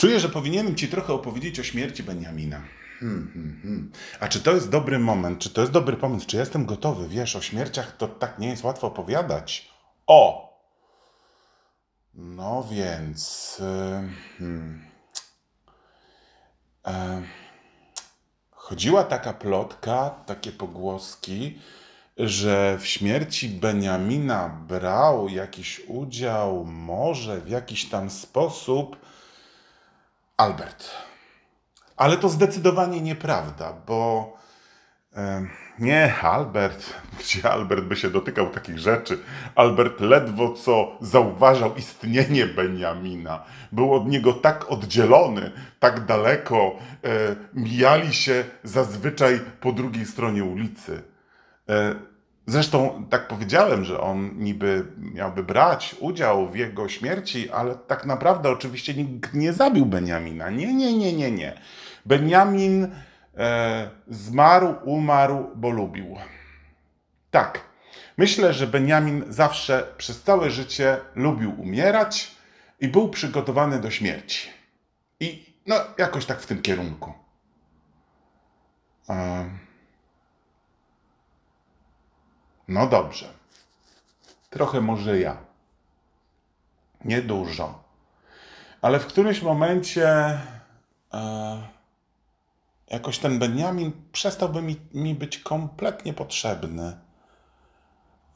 Czuję, że powinienem Ci trochę opowiedzieć o śmierci Benjamina. Hmm, hmm, hmm. A czy to jest dobry moment? Czy to jest dobry pomysł? Czy jestem gotowy? Wiesz, o śmierciach to tak nie jest łatwo opowiadać. O! No więc. y, Hmm. E, chodziła taka plotka, takie pogłoski, że w śmierci Beniamina brał jakiś udział, może w jakiś tam sposób Albert. Ale to zdecydowanie nieprawda, bo nie, Albert, gdzie Albert by się dotykał takich rzeczy? Albert ledwo co zauważał istnienie Beniamina. Był od niego tak oddzielony, tak daleko, e, mijali się zazwyczaj po drugiej stronie ulicy. E, Zresztą tak powiedziałem, że on niby miałby brać udział w jego śmierci, ale tak naprawdę oczywiście nikt nie zabił Beniamina. Nie, nie, nie, nie, nie. Beniamin e, zmarł, umarł, bo lubił. Tak. Myślę, że Beniamin zawsze przez całe życie lubił umierać i był przygotowany do śmierci. I no, jakoś tak w tym kierunku. E, No dobrze. Trochę może ja. Niedużo. Ale w którymś momencie e, jakoś ten Benjamin przestałby mi, mi być kompletnie potrzebny.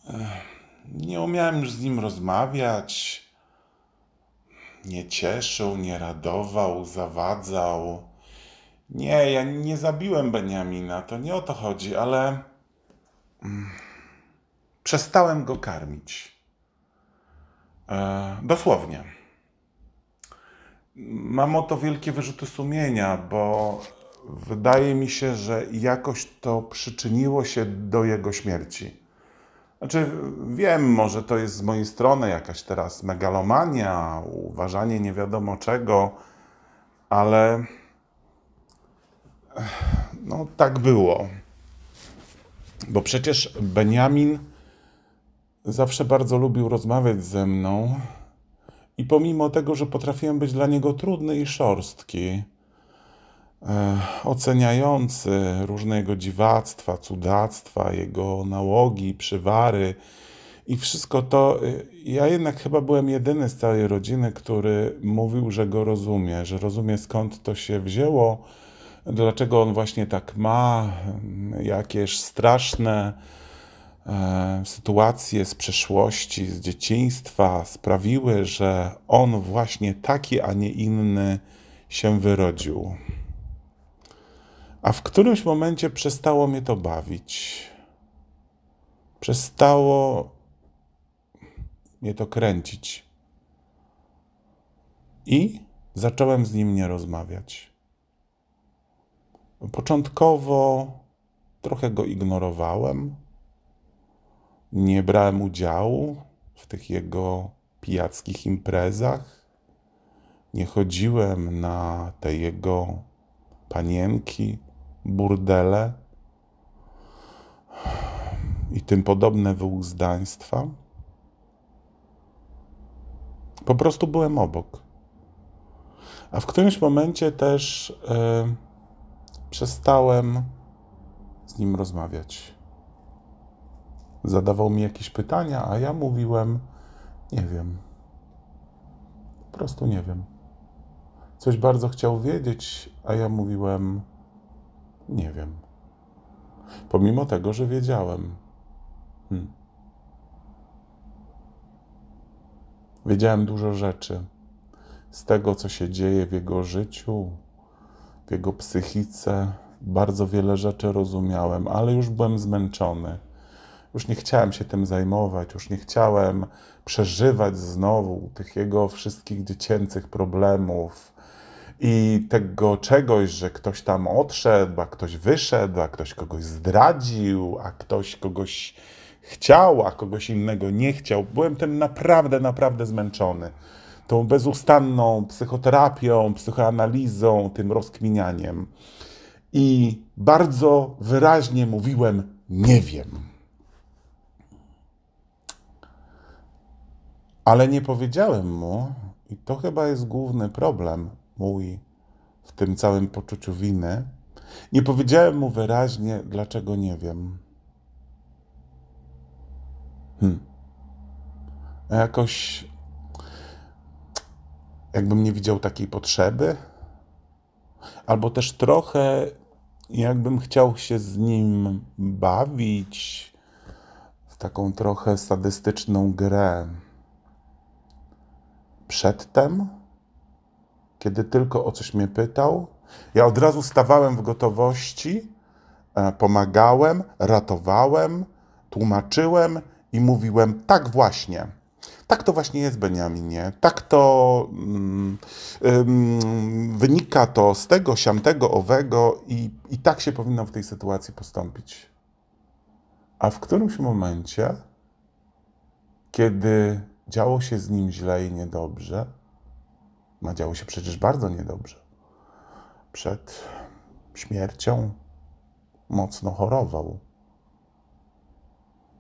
E, nie umiałem już z nim rozmawiać. Nie cieszył, nie radował, zawadzał. Nie, ja nie zabiłem Beniamina, to nie o to chodzi, ale przestałem go karmić. E, dosłownie. Mam o to wielkie wyrzuty sumienia, bo wydaje mi się, że jakoś to przyczyniło się do jego śmierci. Znaczy, wiem, może to jest z mojej strony jakaś teraz megalomania, uważanie nie wiadomo czego, ale no tak było. Bo przecież Beniamin zawsze bardzo lubił rozmawiać ze mną i pomimo tego, że potrafiłem być dla niego trudny i szorstki, e, oceniający różne jego dziwactwa, cudactwa, jego nałogi, przywary i wszystko to, e, ja jednak chyba byłem jedyny z całej rodziny, który mówił, że go rozumie, że rozumie skąd to się wzięło, dlaczego on właśnie tak ma, jakież straszne sytuacje z przeszłości, z dzieciństwa sprawiły, że on właśnie taki, a nie inny się wyrodził. A w którymś momencie przestało mnie to bawić. Przestało mnie to kręcić. I zacząłem z nim nie rozmawiać. Początkowo trochę go ignorowałem. Nie brałem udziału w tych jego pijackich imprezach. Nie chodziłem na te jego panienki, burdele i tym podobne wyuzdaństwa. Po prostu byłem obok. A w którymś momencie też e, przestałem z nim rozmawiać. Zadawał mi jakieś pytania, a ja mówiłem: Nie wiem. Po prostu nie wiem. Coś bardzo chciał wiedzieć, a ja mówiłem: Nie wiem. Pomimo tego, że wiedziałem. Hmm. Wiedziałem dużo rzeczy z tego, co się dzieje w jego życiu, w jego psychice. Bardzo wiele rzeczy rozumiałem, ale już byłem zmęczony. Już nie chciałem się tym zajmować, już nie chciałem przeżywać znowu tych jego wszystkich dziecięcych problemów i tego czegoś, że ktoś tam odszedł, a ktoś wyszedł, a ktoś kogoś zdradził, a ktoś kogoś chciał, a kogoś innego nie chciał. Byłem tym naprawdę, naprawdę zmęczony. Tą bezustanną psychoterapią, psychoanalizą, tym rozkminianiem. I bardzo wyraźnie mówiłem: Nie wiem. Ale nie powiedziałem mu, i to chyba jest główny problem, mój w tym całym poczuciu winy. Nie powiedziałem mu wyraźnie, dlaczego nie wiem. Hmm. A jakoś jakbym nie widział takiej potrzeby, albo też trochę jakbym chciał się z nim bawić w taką trochę sadystyczną grę. Przedtem, kiedy tylko o coś mnie pytał, ja od razu stawałem w gotowości, e, pomagałem, ratowałem, tłumaczyłem i mówiłem tak właśnie. Tak to właśnie jest, Beniaminie. Tak to mm, ym, wynika to z tego, siamtego, owego i, i tak się powinno w tej sytuacji postąpić. A w którymś momencie, kiedy działo się z nim źle i niedobrze, ma działo się przecież bardzo niedobrze, przed śmiercią mocno chorował.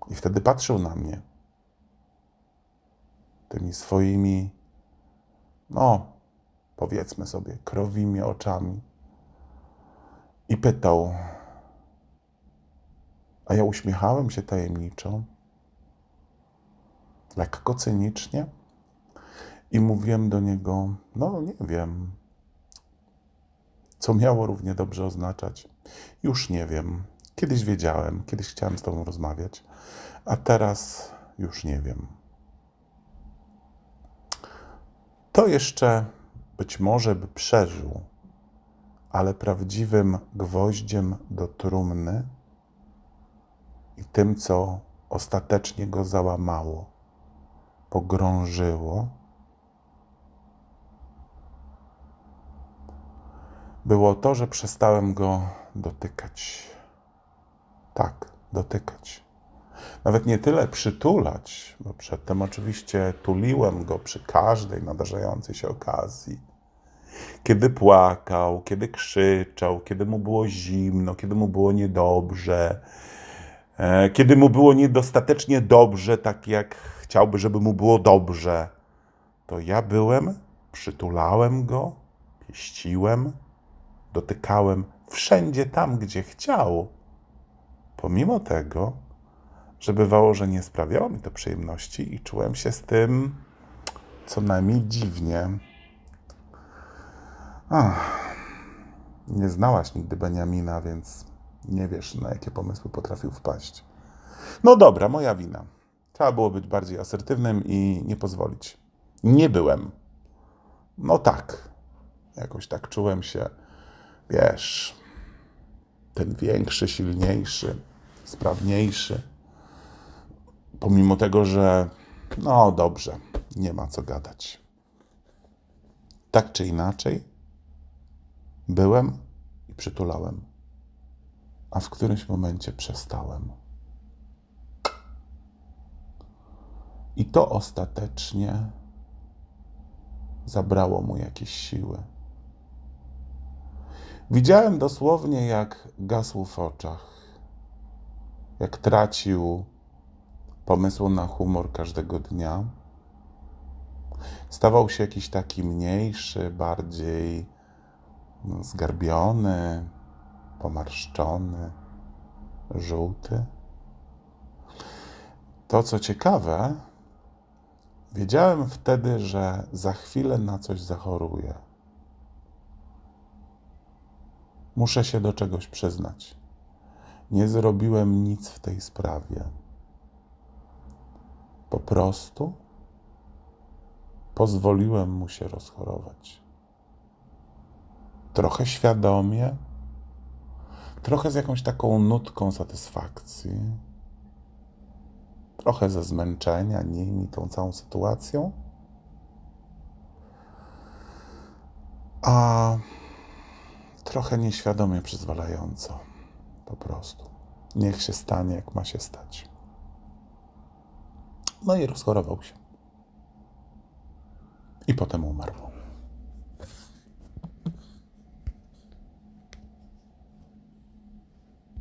I wtedy patrzył na mnie. Tymi swoimi, no, powiedzmy sobie, krowimi oczami. I pytał, a ja uśmiechałem się tajemniczo, lekko cynicznie i mówiłem do niego, no nie wiem, co miało równie dobrze oznaczać. Już nie wiem. Kiedyś wiedziałem, kiedyś chciałem z Tobą rozmawiać, a teraz już nie wiem. To jeszcze być może by przeżył, ale prawdziwym gwoździem do trumny i tym, co ostatecznie go załamało, pogrążyło, było to, że przestałem go dotykać. Tak, dotykać. Nawet nie tyle przytulać, bo przedtem oczywiście tuliłem go przy każdej nadarzającej się okazji. Kiedy płakał, kiedy krzyczał, kiedy mu było zimno, kiedy mu było niedobrze, e, kiedy mu było niedostatecznie dobrze, tak jak chciałby, żeby mu było dobrze, to ja byłem, przytulałem go, pieściłem, dotykałem wszędzie tam, gdzie chciał. Pomimo tego, że bywało, że nie sprawiało mi to przyjemności i czułem się z tym co najmniej dziwnie. Ach, nie znałaś nigdy Beniamina, więc nie wiesz, na jakie pomysły potrafił wpaść. No dobra, moja wina. Trzeba było być bardziej asertywnym i nie pozwolić. Nie byłem. No tak. Jakoś tak czułem się, wiesz, ten większy, silniejszy, sprawniejszy pomimo tego, że no dobrze, nie ma co gadać. Tak czy inaczej, byłem i przytulałem, a w którymś momencie przestałem. I to ostatecznie zabrało mu jakieś siły. Widziałem dosłownie, jak gasł w oczach, jak tracił pomysłu na humor każdego dnia. Stawał się jakiś taki mniejszy, bardziej zgarbiony, pomarszczony, żółty. To, co ciekawe, wiedziałem wtedy, że za chwilę na coś zachoruję. Muszę się do czegoś przyznać. Nie zrobiłem nic w tej sprawie. Po prostu pozwoliłem mu się rozchorować. Trochę świadomie, trochę z jakąś taką nutką satysfakcji, trochę ze zmęczenia nim i tą całą sytuacją. A trochę nieświadomie przyzwalająco. Po prostu. Niech się stanie, jak ma się stać. No i rozchorował się. I potem umarł.